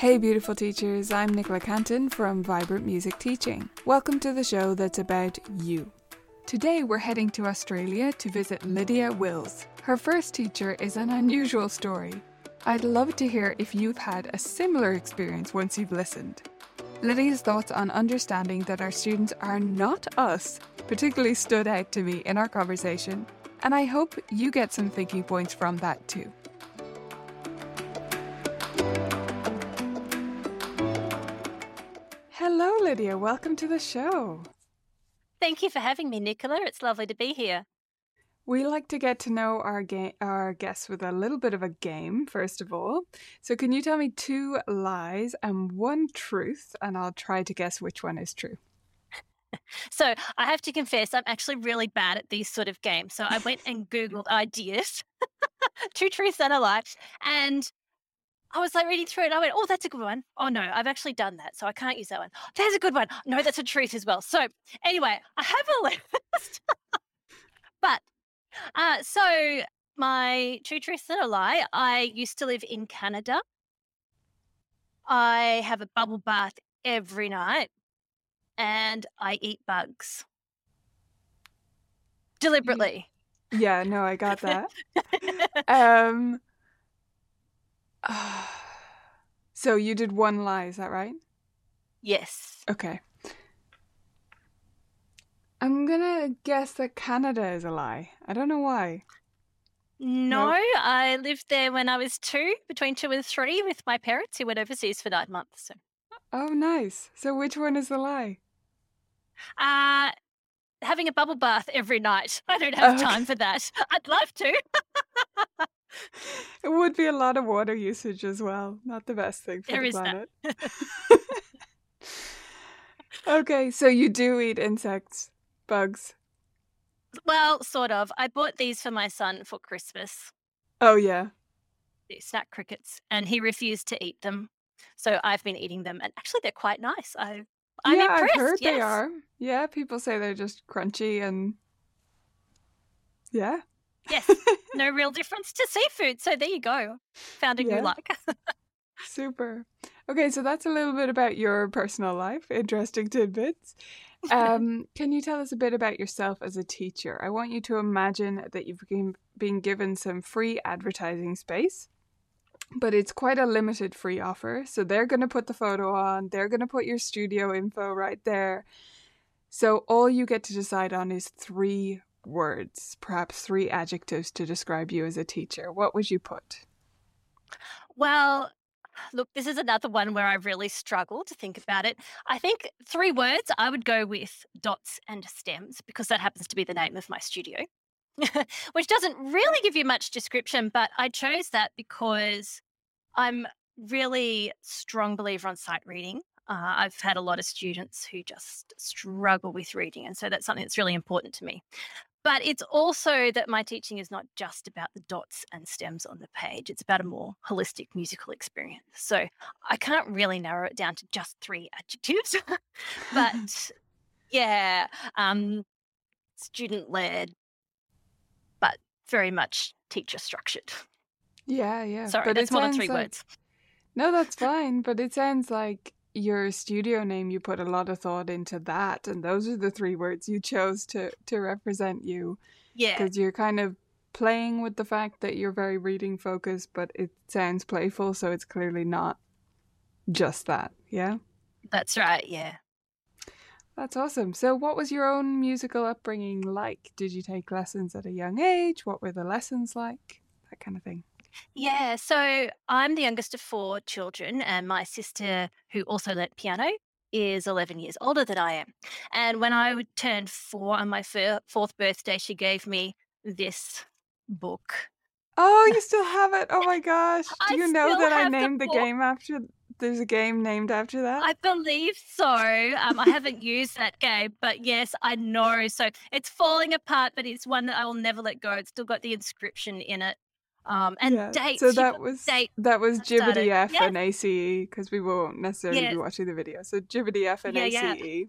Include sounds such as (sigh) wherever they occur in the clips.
Hey, beautiful teachers, I'm Nicola Cantan from Vibrant Music Teaching. Welcome to the show that's about you. Today, we're heading to Australia to visit Lydia Wills. Her first teacher is an unusual story. I'd love to hear if you've had a similar experience once you've listened. Lydia's thoughts on understanding that our students are not us particularly stood out to me in our conversation, and I hope you get some thinking points from that too. Lydia. Welcome to the show. Thank you for having me, Nicola. It's lovely to be here. We like to get to know our ga- our guests with a little bit of a game, first of all. So, can you tell me two lies and one truth, and I'll try to guess which one is true. (laughs) So, I have to confess, I'm actually really bad at these sort of games. So, I went and Googled ideas, (laughs) two truths and a lie, and I was like reading through it. And I went, "Oh, that's a good one." Oh no, I've actually done that, so I can't use that one. There's a good one. No, that's a truth as well. So, anyway, I have a (laughs) list, but uh, so my true truth and a lie. I used to live in Canada. I have a bubble bath every night, and I eat bugs deliberately. Yeah, no, I got that. (laughs) um, (sighs) so you did one lie, is that right? yes. Okay. I'm gonna guess that Canada is a lie. I don't know why. No, I lived there when I was two, between two and three, with my parents who went overseas for nine months. So, Oh, nice. So which one is the lie? uh, having a bubble bath every night. (laughs) I don't have Okay. time for that. I'd love to. (laughs) (laughs) It would be a lot of water usage as well. Not the best thing for There the planet. (laughs) okay, so you do eat insects, bugs. Well, sort of. I bought these for my son for Christmas, Oh yeah. snack crickets, and he refused to eat them. So I've been eating them, and actually, they're quite nice. I, I'm yeah, impressed. I've heard they are. Yeah, people say they're just crunchy and yeah. Yes, no real (laughs) difference to seafood. So there you go. Found a Yeah. new like. (laughs) Super. Okay, so that's a little bit about your personal life. Interesting tidbits. Um, (laughs) can you tell us a bit about yourself as a teacher? I want you to imagine that you've been, been given some free advertising space, but it's quite a limited free offer. So they're going to put the photo on, they're going to put your studio info right there. So all you get to decide on is three words, perhaps three adjectives to describe you as a teacher. What would you put? Well, look, this is another one where I really struggle to think about it. I think three words I would go with dots and stems because that happens to be the name of my studio, (laughs) which doesn't really give you much description, but I chose that because I'm really strong believer on sight reading. Uh, I've had a lot of students who just struggle with reading, and so that's something that's really important to me. But it's also that my teaching is not just about the dots and stems on the page, it's about a more holistic musical experience. So I can't really narrow it down to just three adjectives. (laughs) but (laughs) yeah, um, student led, but very much teacher structured. Yeah, yeah. Sorry, but that's more than three like- words. No, that's (laughs) fine. But it sounds like your studio name, you put a lot of thought into that, and those are the three words you chose to to represent you, Yeah, because you're kind of playing with the fact that you're very reading focused, but it sounds playful, so it's clearly not just that. Yeah, that's right. Yeah. that's awesome. So, what was your own musical upbringing like? Did you take lessons at a young age? What were the lessons like? That kind of thing. Yeah, so I'm the youngest of four children, and my sister, who also learnt piano, is 11 years older than I am. And when I turned four on my fir- fourth birthday, she gave me this book. Oh, you (laughs) still have it? Oh my gosh. Do I you know that I have the named the game after there's a game named after that? I believe so. Um, I haven't used that game, but yes, I know. So it's falling apart, but it's one that I will never let go. It's still got the inscription in it. Um, and Yeah, dates. So that was date that was. Jibbidy F Yes. and ACE because we won't necessarily Yes. be watching the video. So Jibbidy F and Yeah, yeah. ACE.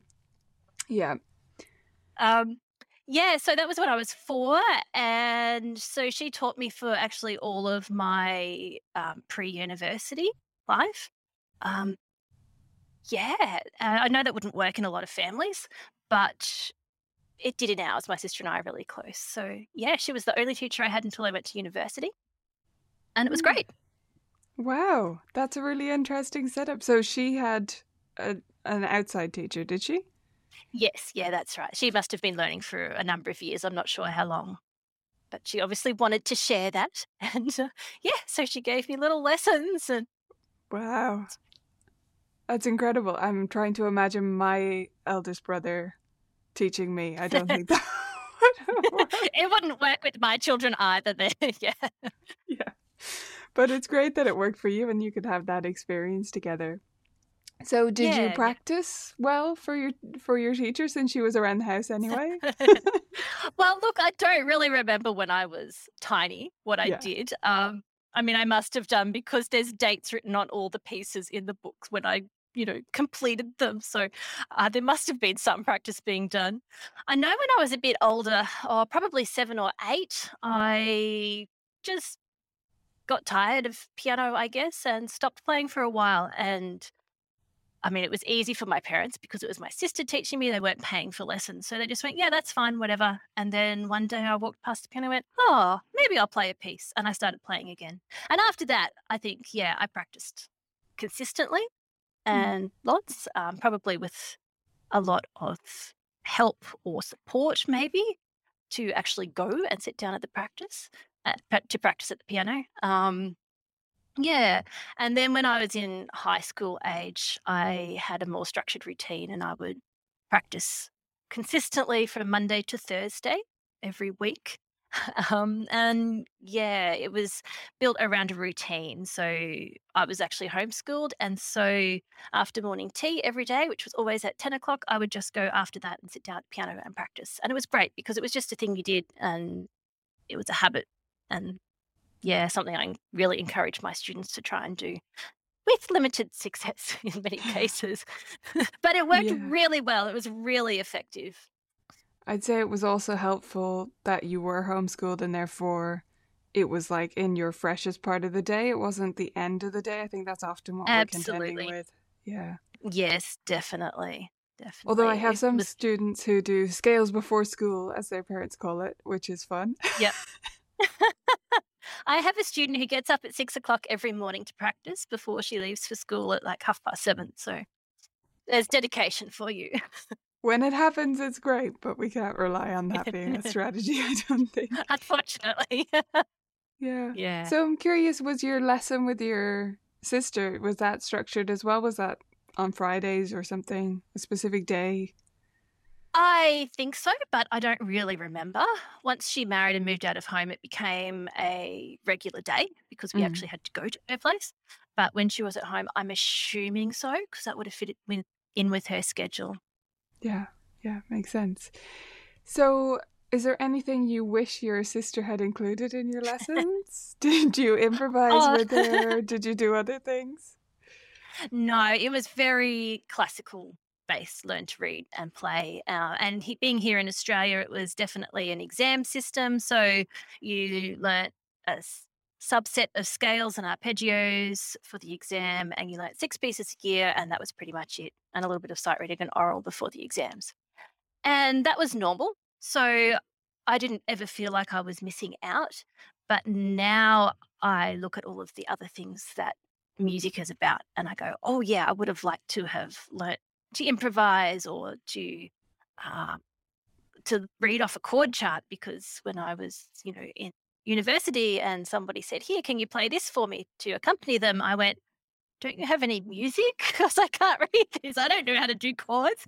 Yeah. Um, yeah, so that was when I was four, and so she taught me for actually all of my um, pre-university life. um, yeah, I know that wouldn't work in a lot of families, but it did in ours. My sister and I are really close. So, yeah, she was the only teacher I had until I went to university. And it was Mm. great. Wow, that's a really interesting setup. So she had a, an outside teacher, did she? Yes, yeah, that's right. She must have been learning for a number of years. I'm not sure how long. But she obviously wanted to share that. (laughs) And uh, yeah, so she gave me little lessons. And Wow. That's incredible. I'm trying to imagine my eldest brother teaching me. I don't think (laughs) that (laughs) it wouldn't work with my children either. Then, yeah. Yeah. But it's great that it worked for you and you could have that experience together. So did Yeah, you yeah. practice well for your for your teacher since she was around the house (laughs) anyway? (laughs) well, look, I don't really remember when I was tiny what I Yeah. did. Um, I mean, I must have done because there's dates written on all the pieces in the books when I, you know, completed them. So uh, there must have been some practice being done. I know when I was a bit older, or probably seven or eight, I just got tired of piano, I guess, and stopped playing for a while. And I mean, it was easy for my parents because it was my sister teaching me. They weren't paying for lessons. So they just went, yeah, that's fine, whatever. And then one day I walked past the piano and went, oh, maybe I'll play a piece. And I started playing again. And after that, I think, yeah, I practiced consistently and lots, um, probably with a lot of help or support, maybe, to actually go and sit down at the practice, to practice at the piano. Um, yeah. And then when I was in high school age, I had a more structured routine and I would practice consistently from Monday to Thursday every week. (laughs) Um, and yeah, it was built around a routine. So I was actually homeschooled. And so after morning tea every day, which was always at 10 o'clock, I would just go after that and sit down at the piano and practice. And it was great because it was just a thing you did and it was a habit. And yeah, something I really encourage my students to try and do with limited success (laughs) in many (sighs) cases. (laughs) but it worked Yeah. really well. It was really effective. I'd say it was also helpful that you were homeschooled and therefore it was like in your freshest part of the day. It wasn't the end of the day. I think that's often what we're contending Absolutely. with. Yeah. Yes, definitely. Definitely. Although I have some was- students who do scales before school, as their parents call it, which is fun. (laughs) (laughs) I have a student who gets up at six o'clock every morning to practice before she leaves for school at like half past seven. So there's dedication for you. When it happens, it's great, but we can't rely on that being a (laughs) strategy, (laughs) I don't think. Unfortunately. Yeah. yeah. So I'm curious, was your lesson with your sister, was that structured as well? Was that on Fridays or something, a specific day? I think so, but I don't really remember. Once she married and moved out of home, it became a regular day because we Mm. actually had to go to her place. But when she was at home, I'm assuming so because that would have fit it with, in with her schedule. Yeah, yeah, makes sense. So, is there anything you wish your sister had included in your (laughs) lessons? (laughs) Did you improvise Oh. with her? (laughs) Did you do other things? No, it was very classical based, learn to read and play. Uh, and he, being here in Australia, it was definitely an exam system. So you learnt a subset of scales and arpeggios for the exam, and you learnt six pieces a year, and that was pretty much it. And a little bit of sight reading and oral before the exams. And that was normal. So I didn't ever feel like I was missing out. But now I look at all of the other things that music is about and I go, oh yeah, I would have liked to have learnt to improvise or to um, to read off a chord chart because when I was, you know, in university and somebody said, here, can you play this for me to accompany them? I went, don't you have any music? (laughs) Because I can't (laughs) read this. I don't know how to do chords.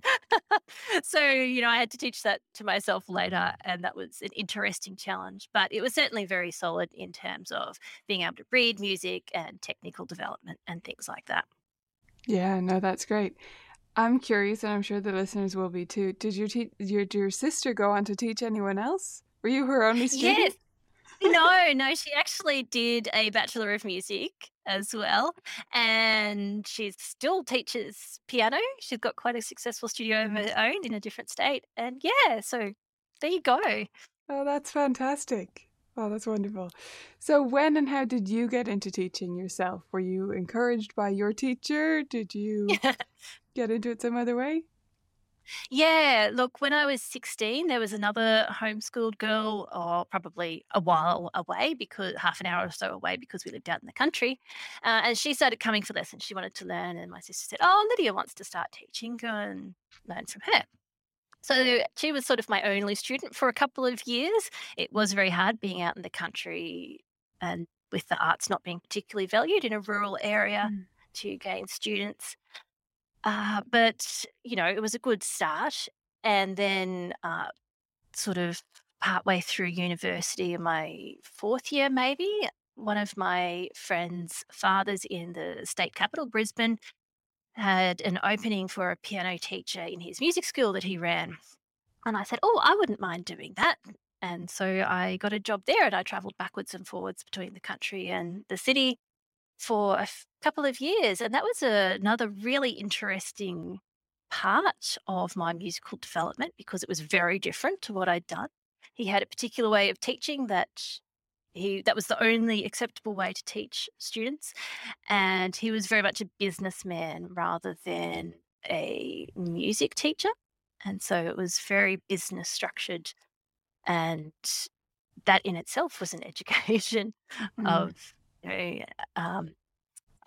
(laughs) so, you know, I had to teach that to myself later. And that was an interesting challenge. But it was certainly very solid in terms of being able to read music and technical development and things like that. Yeah, no, that's great. I'm curious, and I'm sure the listeners will be too. Did you teach your, your sister go on to teach anyone else? Were you her only (laughs) student? Yes. No, no, she actually did a Bachelor of Music as well. And she still teaches piano. She's got quite a successful studio of her own in a different state. And yeah, so there you go. Oh, that's fantastic. Oh, that's wonderful. So, when and how did you get into teaching yourself? Were you encouraged by your teacher? Did you (laughs) get into it some other way? Yeah, look, when I was 16, there was another homeschooled girl, or probably a while away, because half an hour or so away, because we lived out in the country. Uh, and she started coming for lessons. She wanted to learn, and my sister said, "Oh, Lydia wants to start teaching. Go and learn from her." So she was sort of my only student for a couple of years. It was very hard being out in the country and with the arts not being particularly valued in a rural area Mm. to gain students. Uh, but, you know, it was a good start. And then, uh, sort of partway through university, in my fourth year, maybe, one of my friend's fathers in the state capital, Brisbane, had an opening for a piano teacher in his music school that he ran. And I said, Oh, I wouldn't mind doing that. And so I got a job there and I traveled backwards and forwards between the country and the city for a f- couple of years. And that was a, another really interesting part of my musical development because it was very different to what I'd done. He had a particular way of teaching that he that was the only acceptable way to teach students and he was very much a businessman rather than a music teacher and so it was very business structured and that in itself was an education (laughs) Mm. of you know, um,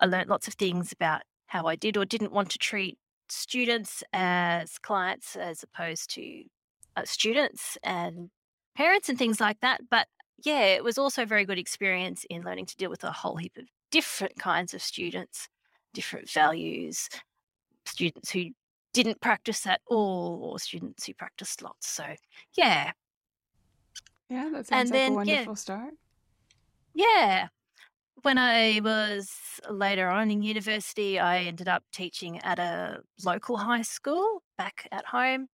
I learned lots of things about how I did or didn't want to treat students as clients as opposed to uh, students and parents and things like that. But yeah, it was also a very good experience in learning to deal with a whole heap of different kinds of students, different values, students who didn't practice at all or students who practiced lots. So yeah, Yeah, that sounds and like a then yeah, wonderful start. yeah. When I was later on in university, I ended up teaching at a local high school back at home.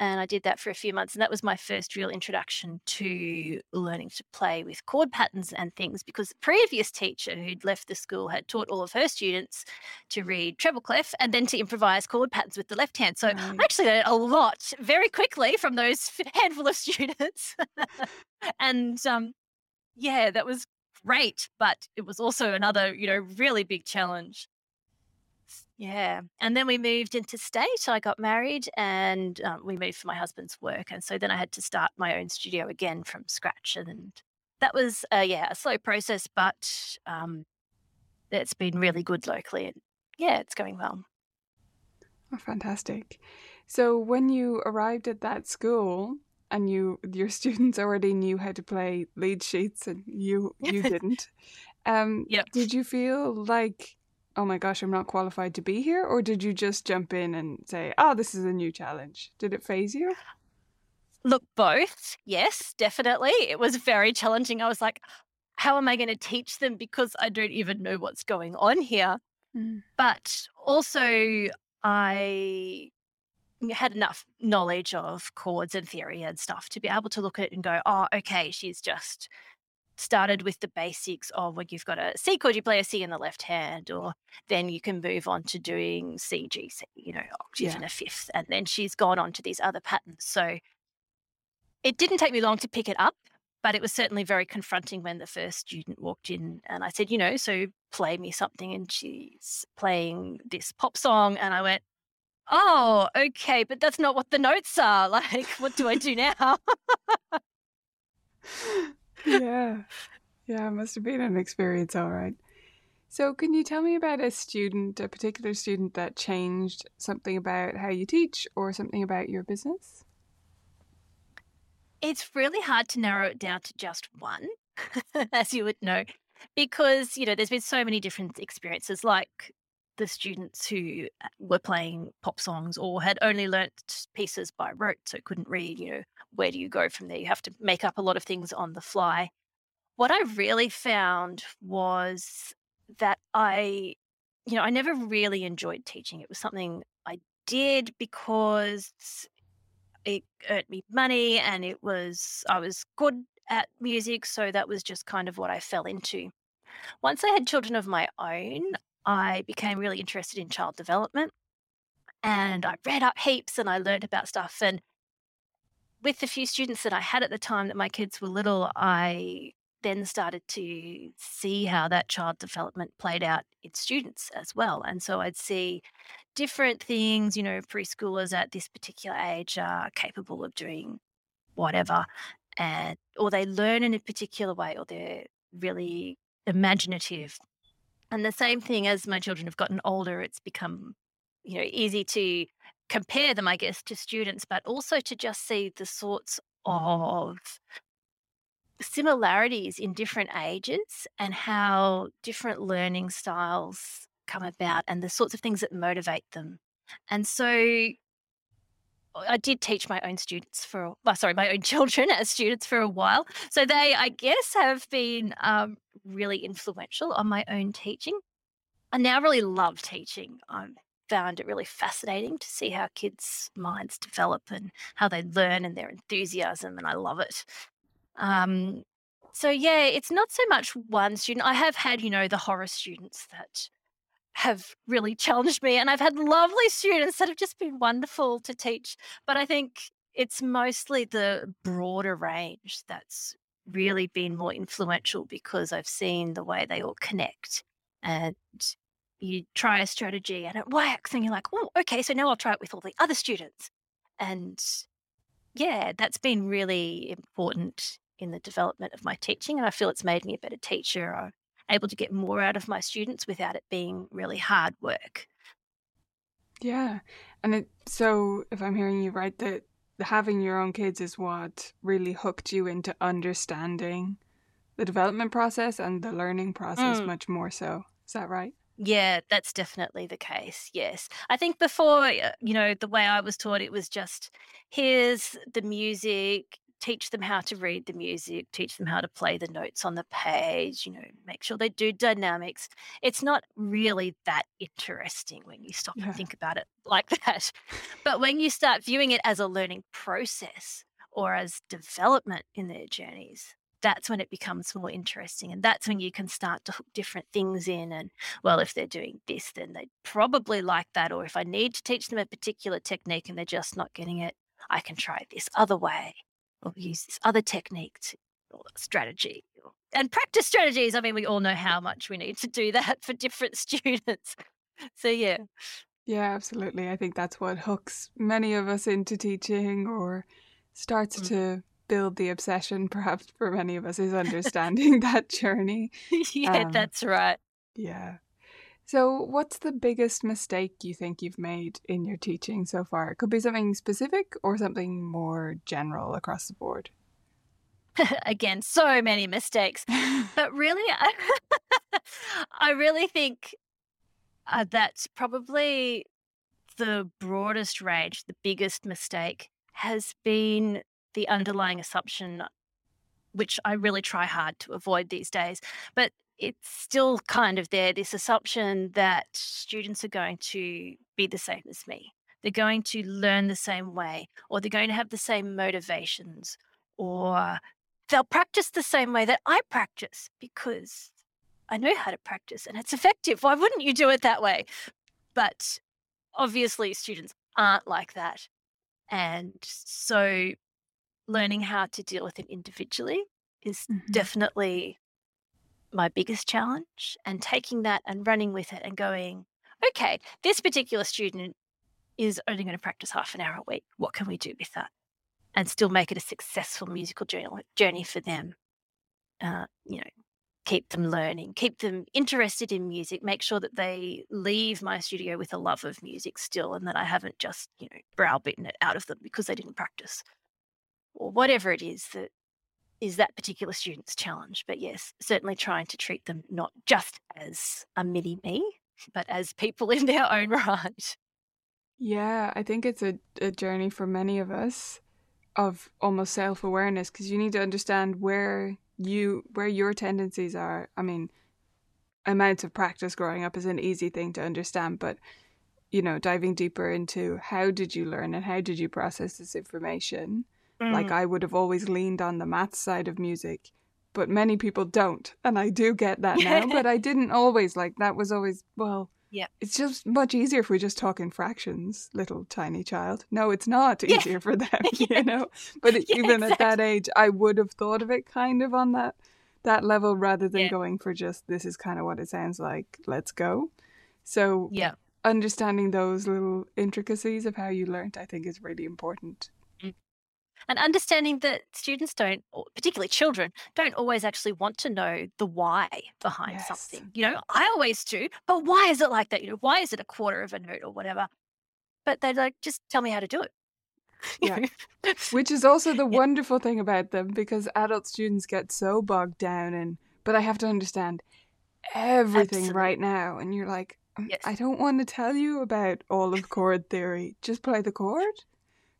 And I did that for a few months. And that was my first real introduction to learning to play with chord patterns and things because the previous teacher who'd left the school had taught all of her students to read treble clef and then to improvise chord patterns with the left hand. So I actually learned a lot very quickly from those (laughs) handful of students. (laughs) and um, yeah, that was great, but it was also another, you know, really big challenge. Yeah. And then we moved into state. I got married and um, we moved for my husband's work. And so then I had to start my own studio again from scratch. And that was, uh, yeah, a slow process, but um, it's been really good locally. And yeah, it's going well. Oh, fantastic. So, when you arrived at that school and you (laughs) your students already knew how to play lead sheets and you (laughs) you didn't, um, Yep. did you feel like, oh my gosh, I'm not qualified to be here, or did you just jump in and say, oh, this is a new challenge? Did it phase you? Look, both. Yes, definitely. It was very challenging. I was like, how am I going to teach them because I don't even know what's going on here? Mm. But also, I had enough knowledge of chords and theory and stuff to be able to look at it and go, oh, okay, she's just started with the basics of when you've got a C chord, you play a C in the left hand, or then you can move on to doing C, G, C, you know, octave Yeah. and a fifth. And then she's gone on to these other patterns. So it didn't take me long to pick it up, but it was certainly very confronting when the first student walked in and I said, you know, so play me something. And she's playing this pop song. And I went, oh, okay, but that's not what the notes are. (laughs) Like, what do I do now? (laughs) (laughs) yeah. Yeah, must have been an experience, all right. So, can you tell me about a student, a particular student that changed something about how you teach or something about your business? It's really hard to narrow it down to just one, (laughs) as you would know, because, you know, there's been so many different experiences, like the students who uh, were playing pop songs or had only learnt pieces by rote, so couldn't read, you know, where do you go from there? You have to make up a lot of things on the fly. What I really found was that I, you know, I never really enjoyed teaching. It was something I did because it earned me money and it was I was good at music, so that was just kind of what I fell into. Once I had children of my own, I became really interested in child development and I read up heaps and I learned about stuff and with the few students that I had at the time that my kids were little, I then started to see how that child development played out in students as well. And so I'd see different things, you know, preschoolers at this particular age are capable of doing whatever and or they learn in a particular way or they're really imaginative. And the same thing as my children have gotten older, it's become, you know, easy to compare them, I guess, to students, but also to just see the sorts of similarities in different ages and how different learning styles come about and the sorts of things that motivate them. And so I did teach my own students for, well, sorry, my own (laughs) children as students for a while. So they, I guess, have been um, really influential on my own teaching. I now really love teaching. I've found it really fascinating to see how kids' minds develop and how they learn and their enthusiasm, and I love it. Um, so yeah, it's not so much one student. I have had, you know, the horror students that have really challenged me, and I've had lovely students that have just been wonderful to teach. But I think it's mostly the broader range that's really been more influential because I've seen the way they all connect and you try a strategy and it works and you're like, oh, okay, so now I'll try it with all the other students. And yeah, that's been really important in the development of my teaching. And I feel it's made me a better teacher. I'm able to get more out of my students without it being really hard work. Yeah. And it, so, if I'm hearing you right, that having your own kids is what really hooked you into understanding the development process and the learning process mm. much more so. Is that right? Yeah, that's definitely the case. Yes. I think before, uh, you know, the way I was taught, it was just here's the music, teach them how to read the music, teach them how to play the notes on the page, you know, make sure they do dynamics. It's not really that interesting when you stop yeah. and think about it (laughs) like that. But when you start viewing it as a learning process or as development in their journeys, that's when it becomes more interesting. And that's when you can start to hook different things in. And well, if they're doing this, then they probably like that. Or if I need to teach them a particular technique and they're just not getting it, I can try this other way or use this other technique to, or strategy and practice strategies. I mean, we all know how much we need to do (laughs) that for different (laughs) students. So, yeah. Yeah, absolutely. I think that's what hooks many of us into teaching or starts mm. to build the obsession, perhaps for many of us, is (laughs) understanding that journey. yeah, um, that's right. Yeah. So, what's the biggest mistake you think you've made in your teaching so far? It could be something specific or something more general across the board. (laughs) Again, so many mistakes. (laughs) but really, I, (laughs) I really think uh, that's probably the broadest range, the biggest mistake has been the underlying assumption, which I really try hard to avoid these days. But it's still kind of there this assumption that students are going to be the same as me. They're going to learn the same way, or they're going to have the same motivations, or they'll practice the same way that I practice because I know how to practice and it's effective. Why wouldn't you do it that way? But obviously, students aren't like that. And so, learning how to deal with it individually is mm-hmm. definitely my biggest challenge and taking that and running with it and going, okay, this particular student is only going to practice half an hour a week. What can we do with that? And still make it a successful musical journey for them. Uh, you know, keep them learning, keep them interested in music, make sure that they leave my studio with a love of music still and that I haven't just, you know, browbeaten it out of them because they didn't practice. Or whatever it is that is that particular student's challenge. But yes, certainly trying to treat them not just as a mini me, but as people (laughs) in their own right. Yeah, I think it's a, a journey for many of us of almost self awareness because you need to understand where you where your tendencies are. I mean, amounts of practice growing up is an easy thing to understand, but you know, diving deeper into how did you learn and how did you process this information Mm. Like I would have always leaned on the math side of music, but many people don't. And I do get that (laughs) now, but I didn't always. Like that was always, well, Yeah. It's just much easier if we just talk in fractions, little tiny child. No, it's not Yeah. easier for them, (laughs) Yeah. you know. But (laughs) Yeah, even at that age, I would have thought of it kind of on that that level rather than going for just this is kind of what it sounds like. Let's go. So Yeah. understanding those little intricacies of how you learnt, I think, is really important. And understanding that students don't, particularly children, don't always actually want to know the why behind Yes. something. You know, I always do, but why is it like that? You know, why is it a quarter of a note or whatever? But they're like, just tell me how to do it. (laughs) Yeah. Which is also the (laughs) Yeah. wonderful thing about them because adult students get so bogged down in, but I have to understand everything Absolutely. right now. And you're like, "Um, Yes. I don't want to tell you about all of chord theory. Just play the chord.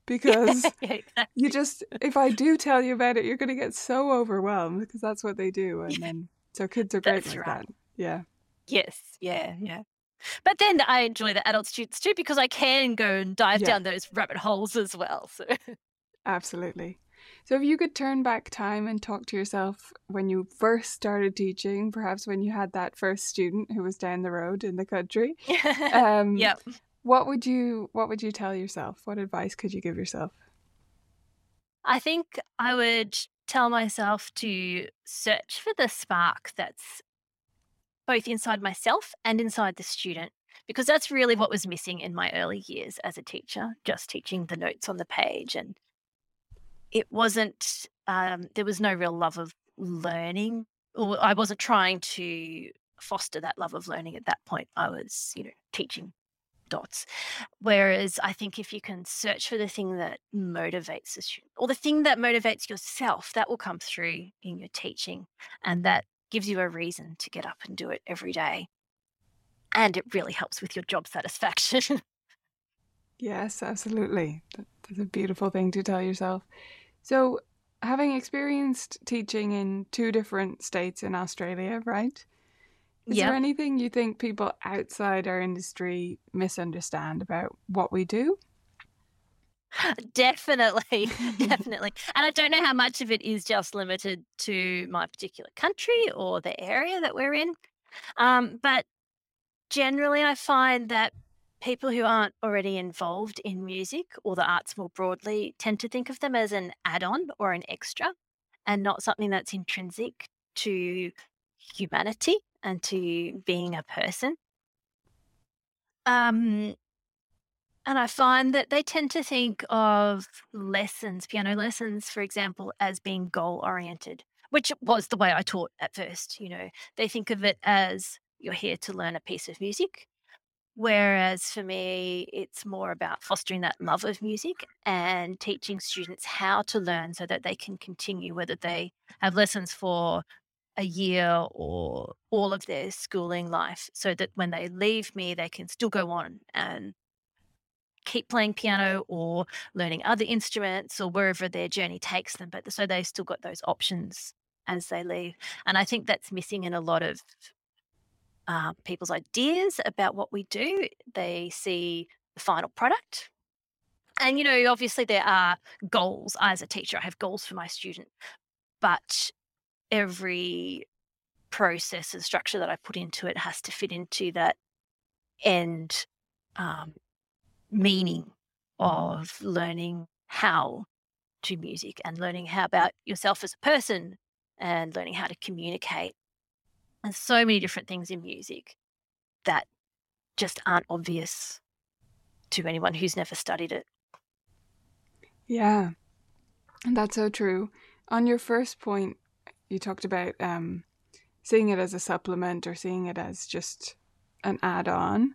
Because (laughs) yeah, exactly. you just, if I do tell you about it, you're going to get so overwhelmed because that's what they do. And then, so kids are great That's like right. that. Yeah. Yes, yeah, yeah. But then I enjoy the adult students too because I can go and dive Yeah. down those rabbit holes as well. So (laughs) Absolutely. So, if you could turn back time and talk to yourself when you first started teaching, perhaps when you had that first student who was down the road in the country, (laughs) um, yeah. What would you what would you tell yourself? What advice could you give yourself? I think I would tell myself to search for the spark that's both inside myself and inside the student, because that's really what was missing in my early years as a teacher, just teaching the notes on the page. And it wasn't, um, there was no real love of learning, or I wasn't trying to foster that love of learning at that point. I was, you know, teaching dots. Whereas I think if you can search for the thing that motivates the student or the thing that motivates yourself, that will come through in your teaching and that gives you a reason to get up and do it every day. And it really helps with your job satisfaction. (laughs) Yes, absolutely. That's a beautiful thing to tell yourself. So, having experienced teaching in two different states in Australia, right? Is Yeah. there anything you think people outside our industry misunderstand about what we do? definitely, (laughs) (laughs) definitely. And I don't know how much of it is just limited to my particular country or the area that we're in. Um, but generally, I find that people who aren't already involved in music or the arts more broadly tend to think of them as an add on or an extra and not something that's intrinsic to humanity and to being a person. Um, and I find that they tend to think of lessons, piano lessons, for example, as being goal oriented, which was the way I taught at first. You know, they think of it as you're here to learn a piece of music. Whereas for me, it's more about fostering that love of music and teaching students how to learn so that they can continue, whether they have lessons for a year or all of their schooling life, so that when they leave me, they can still go on and keep playing piano or learning other instruments or wherever their journey takes them. But so they've still got those options as they leave. And I think that's missing in a lot of uh, people's ideas about what we do. They see the final product. And, you know, obviously there are goals. I, as a teacher, I have goals for my student, but every process and structure that I put into it has to fit into that end um, meaning of learning how to music and learning how about yourself as a person and learning how to communicate and so many different things in music that just aren't obvious to anyone who's never studied it. Yeah, that's so true. On your first point, you talked about um, seeing it as a supplement or seeing it as just an add on.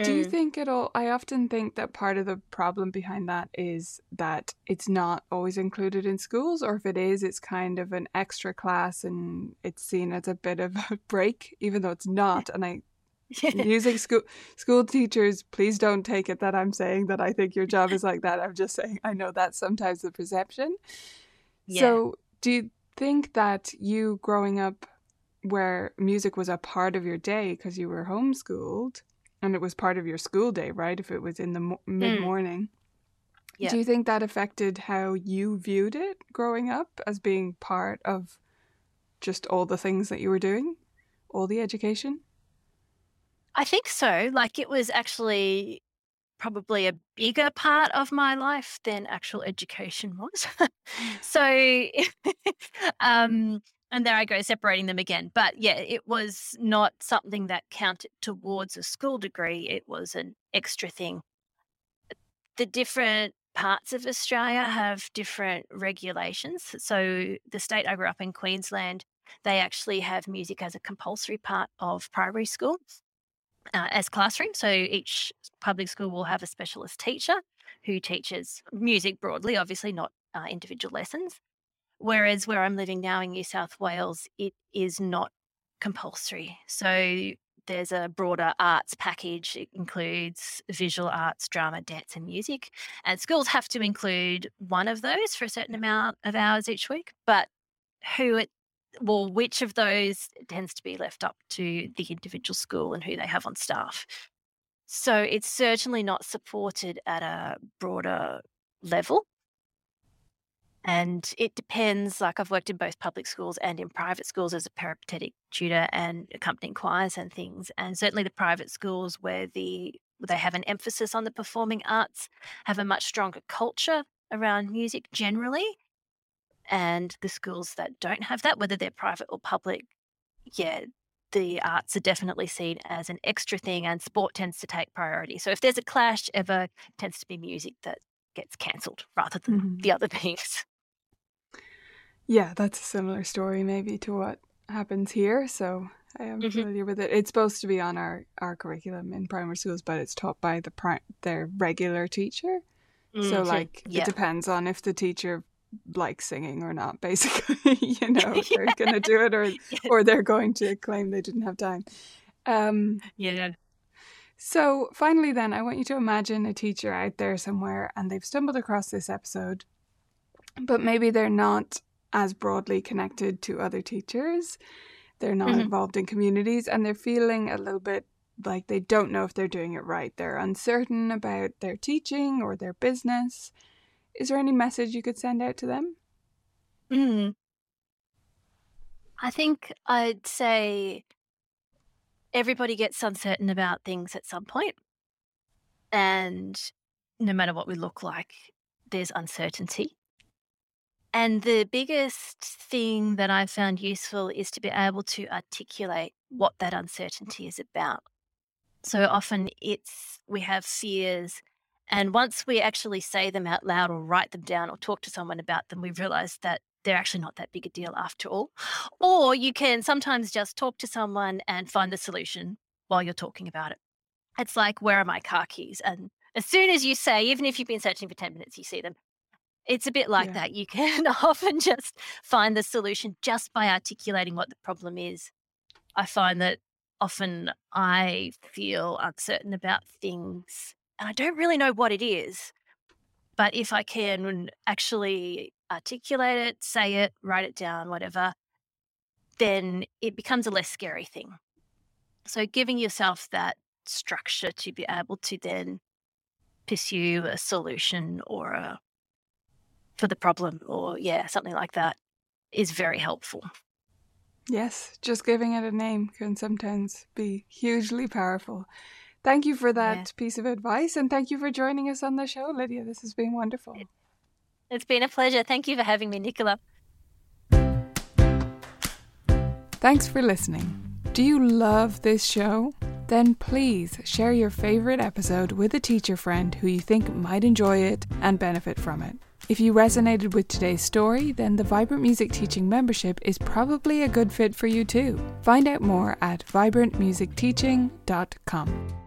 Do you Mm. think at all? I often think that part of the problem behind that is that it's not always included in schools, or if it is, it's kind of an extra class and it's seen as a bit of a break, even though it's not. And I, (laughs) using school school teachers, please don't take it that I'm saying that I think your job is like that. I'm just saying I know that's sometimes the perception. yeah. So, do you think that you growing up where music was a part of your day because you were homeschooled and it was part of your school day, right? If it was in the mo- hmm. mid morning, Yeah. do you think that affected how you viewed it growing up as being part of just all the things that you were doing, all the education? I think so. Like it was actually probably a bigger part of my life than actual education was. (laughs) so, (laughs) um, and there I go, separating them again. But yeah, it was not something that counted towards a school degree, it was an extra thing. The different parts of Australia have different regulations. So, the state I grew up in, Queensland, they actually have music as a compulsory part of primary school uh, as classroom. So each public school will have a specialist teacher who teaches music broadly, obviously not uh, individual lessons. Whereas where I'm living now in New South Wales, it is not compulsory. So there's a broader arts package. It includes visual arts, drama, dance, and music. And schools have to include one of those for a certain amount of hours each week. But who it well, which of those tends to be left up to the individual school and who they have on staff. So it's certainly not supported at a broader level. And it depends, like I've worked in both public schools and in private schools as a peripatetic tutor and accompanying choirs and things. And certainly the private schools where the they have an emphasis on the performing arts have a much stronger culture around music generally and the schools that don't have that, whether they're private or public, yeah, the arts are definitely seen as an extra thing and sport tends to take priority. So if there's a clash ever, it tends to be music that gets cancelled rather than mm-hmm. the other (laughs) things. Yeah, that's a similar story maybe to what happens here. So I am mm-hmm. familiar with it. It's supposed to be on our, our curriculum in primary schools, but it's taught by the pri- their regular teacher. Mm-hmm. So like yeah. it depends on if the teacher like singing or not (laughs) basically you (laughs) know yeah. they're going to do it or (laughs) or they're going to claim they didn't have time. Um yeah. so finally then i want you to imagine a teacher out there somewhere and they've stumbled across this episode but maybe they're not as broadly connected to other teachers. They're not mm-hmm. involved in communities and they're feeling a little bit like they don't know if they're doing it right. They're uncertain about their teaching or their business is there any message you could send out to them? Mm. I think I'd say everybody gets uncertain about things at some point. And no matter what we look like, there's uncertainty. And the biggest thing that I found useful is to be able to articulate what that uncertainty is about. So often it's we have fears and once we actually say them out loud or write them down or talk to someone about them, we realize that they're actually not that big a deal after all. Or you can sometimes just talk to someone and find the solution while you're talking about it. It's like, where are my car keys? And as soon as you say, even if you've been searching for 10 minutes, you see them. It's a bit like yeah. that. You can (laughs) often just find the solution just by articulating what the problem is. I find that often I feel uncertain about things and I don't really know what it is. But if I can actually articulate it, say it, write it down, whatever, then it becomes a less scary thing. So giving yourself that structure to be able to then pursue a solution or a for the problem or yeah, something like that is very helpful. Yes, just giving it a name can sometimes be hugely powerful. Thank you for that yeah. piece of advice and thank you for joining us on the show, Lydia. This has been wonderful. It's been a pleasure. Thank you for having me, Nicola. Thanks for listening. Do you love this show? Then please share your favourite episode with a teacher friend who you think might enjoy it and benefit from it. If you resonated with today's story, then the Vibrant Music Teaching membership is probably a good fit for you too. Find out more at vibrantmusicteaching.com.